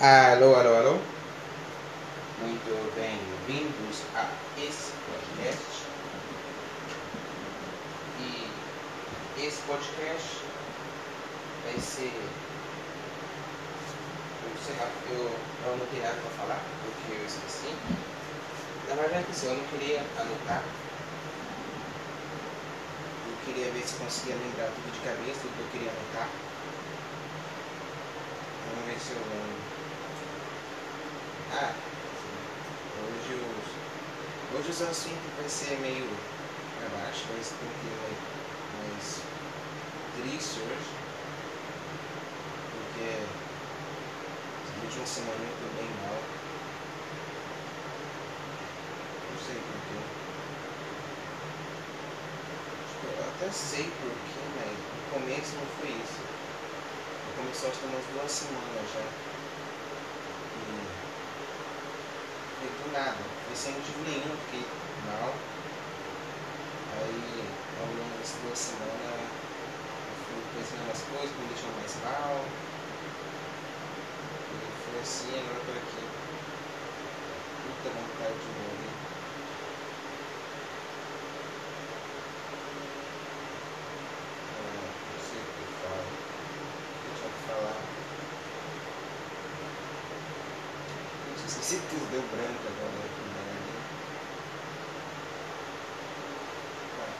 Alô, alô, alô. Muito bem-vindos a esse podcast. E esse podcast vai ser. Eu, sei lá, eu, eu não tenho nada para falar, porque eu esqueci. Na verdade, assim, eu não queria anotar. Eu queria ver se conseguia lembrar tudo de cabeça, tudo que eu queria anotar. Vamos ver se eu lembro. Ah, hoje os, hoje os assuntos vai ser meio pra baixo, vai ser um pouquinho mais, triste hoje. Porque essa última semana eu tô bem mal. Não sei porquê. Que eu até sei porquê, mas no começo não foi isso. Começou acho que umas duas semanas já. E, e do nada, foi sem motivo nenhum, fiquei mal. Aí ao longo dessas duas semanas fui pensando umas coisas me deixou mais mal. E foi assim, agora tô aqui. Puta vontade de morrer. Ah, não sei o que eu falo. O que eu tinha que falar? Putz, tudo, deu branco agora. que merda. Ah,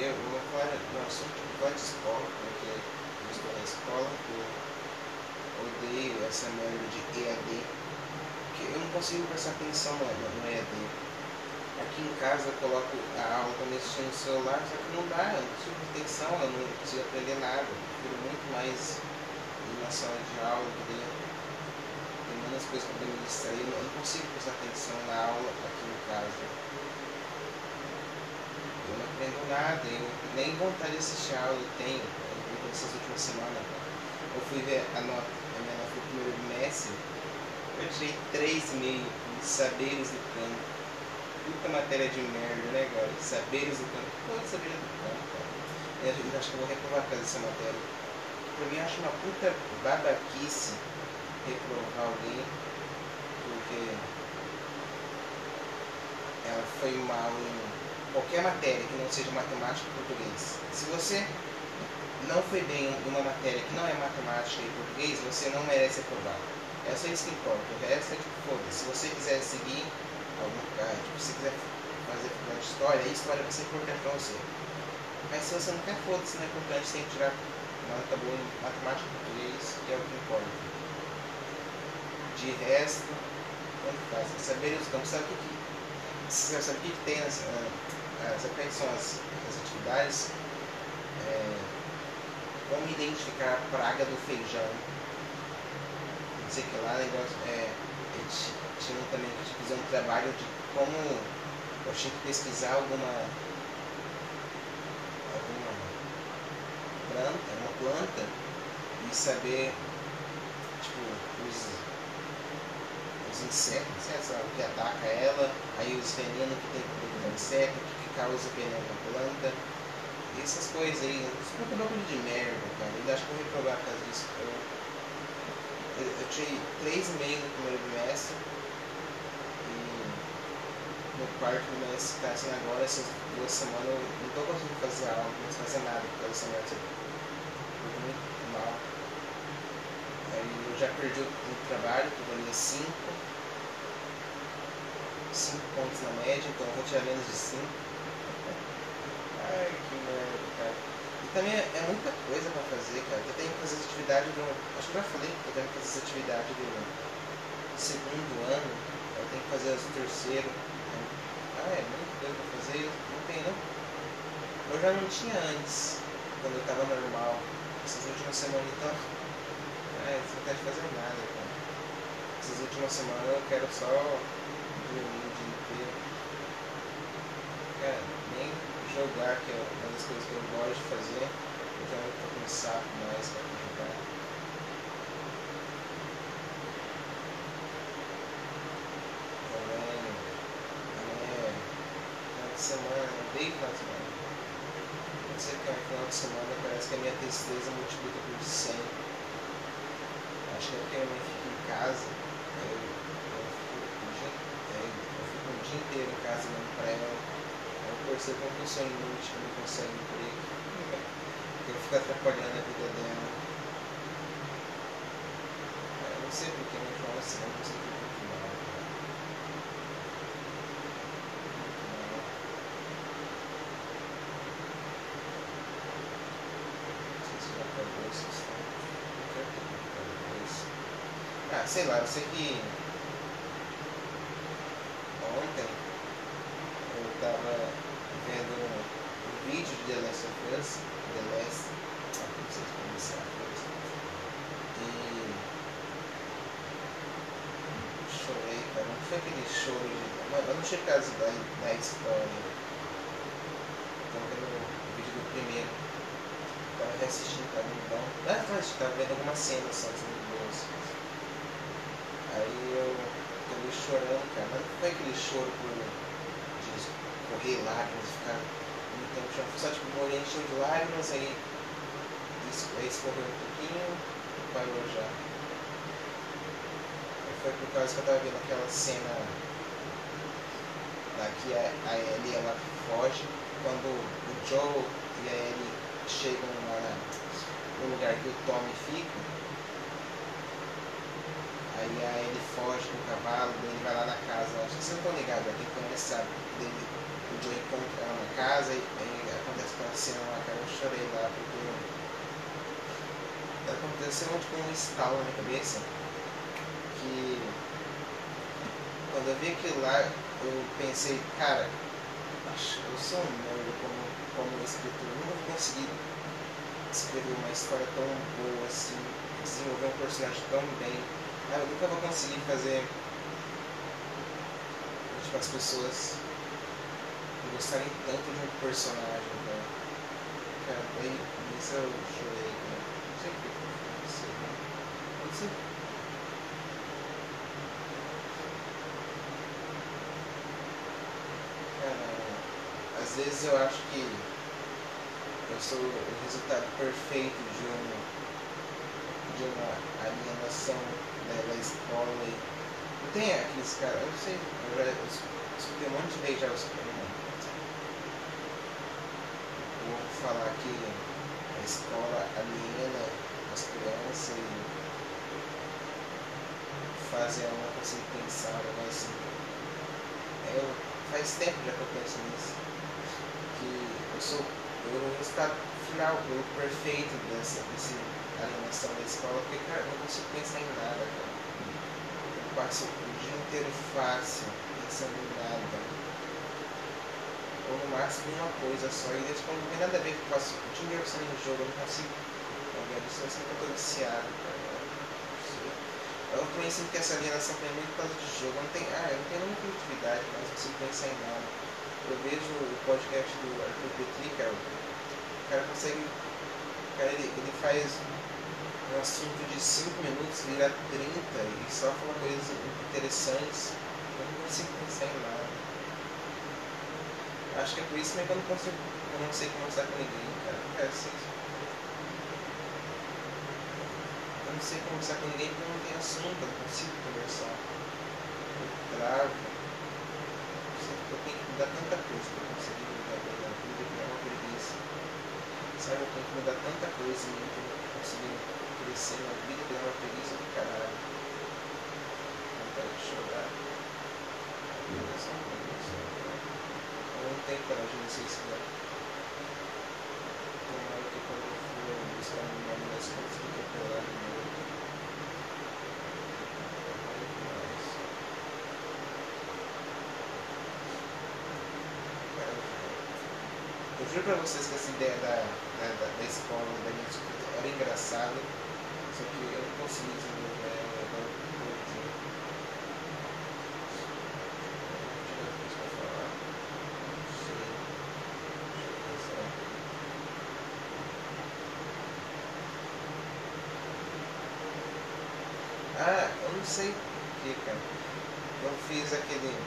Eu eu vou falar no assunto de falar de escola, porque eu estou na escola, eu odeio essa merda de EAD, porque eu não consigo prestar atenção no, EAD. Aqui em casa eu coloco a aula mexendo no celular, só que não dá, eu não consigo atenção, eu não consigo aprender nada. Eu prefiro muito mais ir na sala de aula, poder tem muitas coisas para me distrair, eu não consigo prestar atenção na aula aqui em casa. Eu não aprendo nada, eu nem vontade de assistir a aula eu tenho, eu, nessas últimas semanas. Eu fui ver a nota, a minha nota do primeiro bimestre, eu tirei 3,5 em saberes do campo. Puta matéria de merda, né, cara? Saberes do campo. Pô, saberes do campo, cara. Eu acho que eu vou reprovar por causa dessa matéria. Pra mim, eu acho uma puta babaquice reprovar alguém, porque ela foi mal em qualquer matéria que não seja matemática e português. Se você não foi bem em uma matéria que não é matemática e português, você não merece reprovar. É só isso que importa. O resto é tipo, foda-se. Se você quiser seguir algum cara, tipo, se quiser fazer faculdade de história, a história vai ser importante pra você. Mas se você não quer, foda-se, não é importante, você tem que tirar uma nota boa em matemática e português, que é o que importa. De resto, tanto faz. Saber os campos, sabe o que, sabe o que, tem ah, sabe quais são as, as atividades? É, como identificar a praga do feijão. Não sei que lá, negócio, é, eles tinham também fazer um trabalho de como eu tinha que pesquisar alguma alguma planta, uma planta e saber tipo os, os insetos, sabe, o que ataca ela, aí os venenos que tem dentro do inseto, o que, causa veneno na planta, e essas coisas aí, isso é um bagulho de merda, cara. Eu acho que vou reprovar por causa disso. Eu, eu, eu tirei 3,5 no primeiro bimestre e no quarto bimestre tá assim agora, essas duas semanas eu não tô conseguindo fazer aula, não fazer nada por causa dessa merda. Eu tô muito mal. Aí eu já perdi o, trabalho, que valia 5. 5 pontos na média, então eu vou tirar menos de 5. Ai, que merda, cara. E também é, é muita coisa pra fazer, cara. Eu tenho que fazer as atividades do. Acho que eu já falei que eu tenho que fazer as atividades do segundo ano. Eu tenho que fazer as do terceiro. Ah, é muita coisa pra fazer. Não tem, não. Eu já não tinha antes, quando eu tava normal. Essas últimas semanas, então. É, não quero fazer nada, cara. Essas últimas semanas eu quero só dormir o dia inteiro. Cara, nem jogar, que é uma das coisas que eu gosto de fazer, então eu tô com um saco mais pra jogar. Também, também é final de semana, odeio final de semana. Não sei porque no final de semana parece que a minha tristeza multiplica por 100. Porque a mãe fica casa, eu, eu, fico, o dia, é, eu fico um dia inteiro em casa olhando pra ela. Eu percebo como eu sou inútil, não consigo emprego. Eu fico atrapalhando a vida dela. Eu não sei porque não fala assim, eu não sei porque que mal. Não sei se já acabou essa história. Não quero ter acabou isso. Ah, sei lá, eu sei que ontem eu tava vendo um vídeo de The Last of Us, The Last, ah, não sei se e chorei, cara, não foi aquele choro de, mano, eu não tinha caso da, da história, tava vendo o vídeo do primeiro, tava reassistindo, tava muito bom, ah, tava vendo algumas cenas só, assim, muito boas, aí eu acabei chorando, cara, mas não foi aquele choro por de correr lágrimas, ficar muito tempo chorando, só tipo, meu olho de lágrimas, aí, aí escorreu um pouquinho e parou já. Aí foi por causa que eu tava vendo aquela cena que a, a Ellie ela foge, quando o Joe e a Ellie chegam lá no lugar que o Tommy fica, Aí a ele foge com o cavalo, ele vai lá na casa. Acho que vocês estão ligados, quem conhece sabe. Daí o Joe encontra ela na casa e aí acontece aquela cena lá, cara, eu chorei lá porque aconteceu tipo um estalo na minha cabeça que quando eu vi aquilo lá eu pensei, cara, eu sou um merda como, como escritor, eu não vou conseguir escrever uma história tão boa assim, desenvolver um personagem tão bem. Ah, eu nunca vou conseguir fazer tipo, as pessoas gostarem tanto de um personagem, cara. Cara, daí nisso eu chorei, cara. Não sei o que aconteceu, né? Não sei. Cara, às vezes eu acho que eu sou o resultado perfeito de um uma alienação né, da escola e não tem aqueles caras, eu não sei, eu já escutei um monte de vezes já os vou falar que a escola aliena as crianças e fazem ela não conseguir pensar, mas assim, eu, faz tempo já que eu penso nisso, que eu sou eu, o resultado final, o perfeito dessa, desse alienação da escola, porque, cara, eu não consigo pensar em nada, cara. Eu passo o dia inteiro fácil, pensando em nada. Ou no máximo uma coisa só, e depois quando não tem nada a ver que eu faço o dia inteiro pensando no jogo, eu não consigo. Vendo? Isso eu sempre tô viciado, cara. Eu sinto que essa alienação tem muito por causa de jogo. Eu não tenho, ah, eu não tenho nenhuma produtividade, mas não consigo pensar em nada. Eu vejo o podcast do Arthur Petri, cara, o cara consegue. Cara ele, ele faz um assunto de 5 minutos virar 30 e só fala coisas interessantes. Eu não consigo pensar em nada. Acho que é por isso mesmo que eu não consigo. Eu não sei conversar com ninguém, cara. Cara, assim, eu não sei conversar com ninguém porque não tenho assunto, eu não consigo conversar. Eu travo. Eu tenho que mudar tanta coisa pra conseguir mudar a minha vida que é uma preguiça. Sabe, eu tenho que mudar tanta coisa em mim eu conseguir crescer na vida que uma preguiça do caralho. Vontade de chorar. Eu não. Eu tenho coragem de não. Tem hora que quando eu for buscar meu nome nas contas, eu vou pular de novo. Eu juro pra vocês que essa ideia da, da, da escola, da minha disputa, era engraçada, só que eu não consegui desenvolver ela agora por dia. Tinha outra coisa pra falar. Não sei. Deixa eu pensar. Ah, eu não sei porquê, cara. Eu fiz aquele.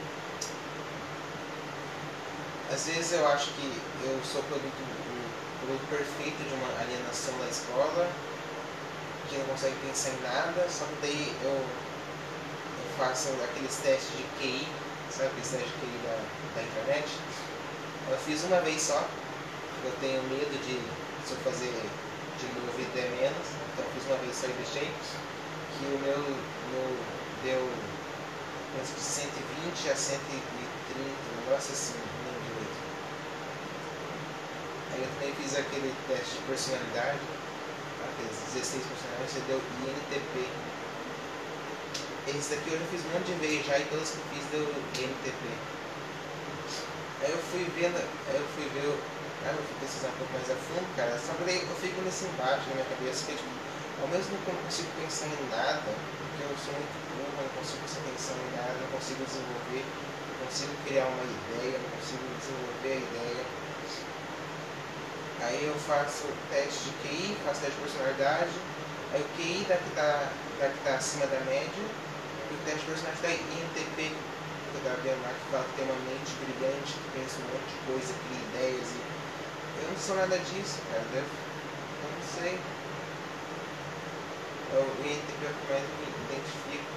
Às vezes eu acho que eu sou produto, o produto perfeito de uma alienação da escola, que não consegue pensar em nada, só que daí eu faço aqueles testes de QI, sabe aqueles testes de QI da, da internet. Eu fiz uma vez só, eu tenho medo de se eu fazer de novo e der menos, então eu fiz uma vez só e deixei, que o meu, meu deu penso de 120 a 130, um negócio assim, não direito. Aí eu também fiz aquele teste de personalidade, 16 personalidades, você deu INTP. Esse daqui eu já fiz um monte de vezes já e todos que fiz deu INTP. Aí eu fui vendo, aí eu fui ver, ah, eu fui pesquisar um pouco mais a fundo, cara, só que eu fico nesse embate na minha cabeça, que tipo, ao mesmo tempo que eu não consigo pensar em nada, porque eu sou muito burro, não consigo atenção em nada, não consigo desenvolver, não consigo criar uma ideia, não consigo desenvolver a ideia. Aí eu faço teste de QI, faço teste de personalidade, aí o QI da que está da tá acima da média, e o teste de personalidade da INTP, que estava vendo lá, que fala que tem uma mente brilhante, que pensa um monte de coisa, cria ideias e. Eu não sou nada disso, cara. Eu não sei. O INTP é o que mais me identifico.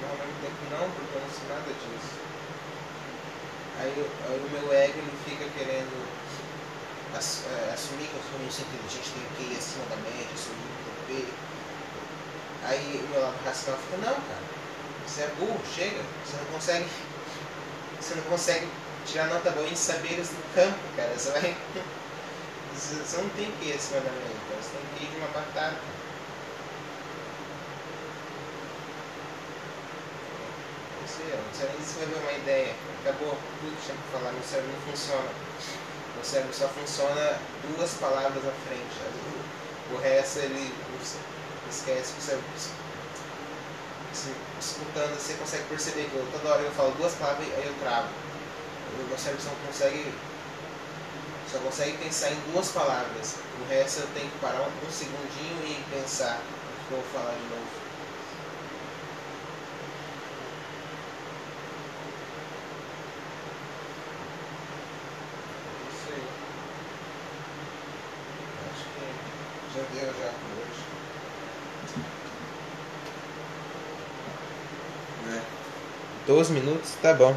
Mas ao mesmo tempo não, porque eu não sou nada disso. Aí, aí o meu ego ele fica querendo ass, é, assumir que eu sou muito inteligente, tenho que ir acima da média, sou INTP. Aí o meu lado racional fica, não, cara, você é burro, chega, você não consegue. Você não consegue tirar nota boa em saberes do campo, cara. Você vai. Você não tem que ir acima da média, você tem que ir de uma batata. Sei, não sei nem desenvolver uma ideia. Acabou tudo tinha que falar, meu cérebro não funciona. Meu cérebro só funciona duas palavras à frente. O resto ele esquece que o cérebro escutando, você consegue perceber que eu, toda hora eu falo duas palavras e aí eu travo. O meu cérebro só consegue, só consegue pensar em duas palavras. O resto eu tenho que parar um, um segundinho e pensar o que eu vou falar de novo. Isso aí. Acho que já deu já por hoje. né? 12 minutos, tá bom.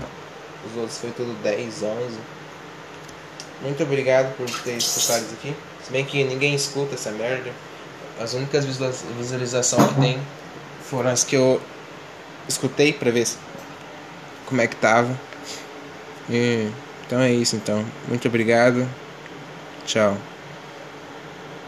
Os outros foi tudo 10, 11. Muito obrigado por ter escutado isso aqui. Se bem que ninguém escuta essa merda. As únicas visualiza- visualizações que tem foram as que eu escutei pra ver como é que tava. E, então é isso então. Muito obrigado. Tchau.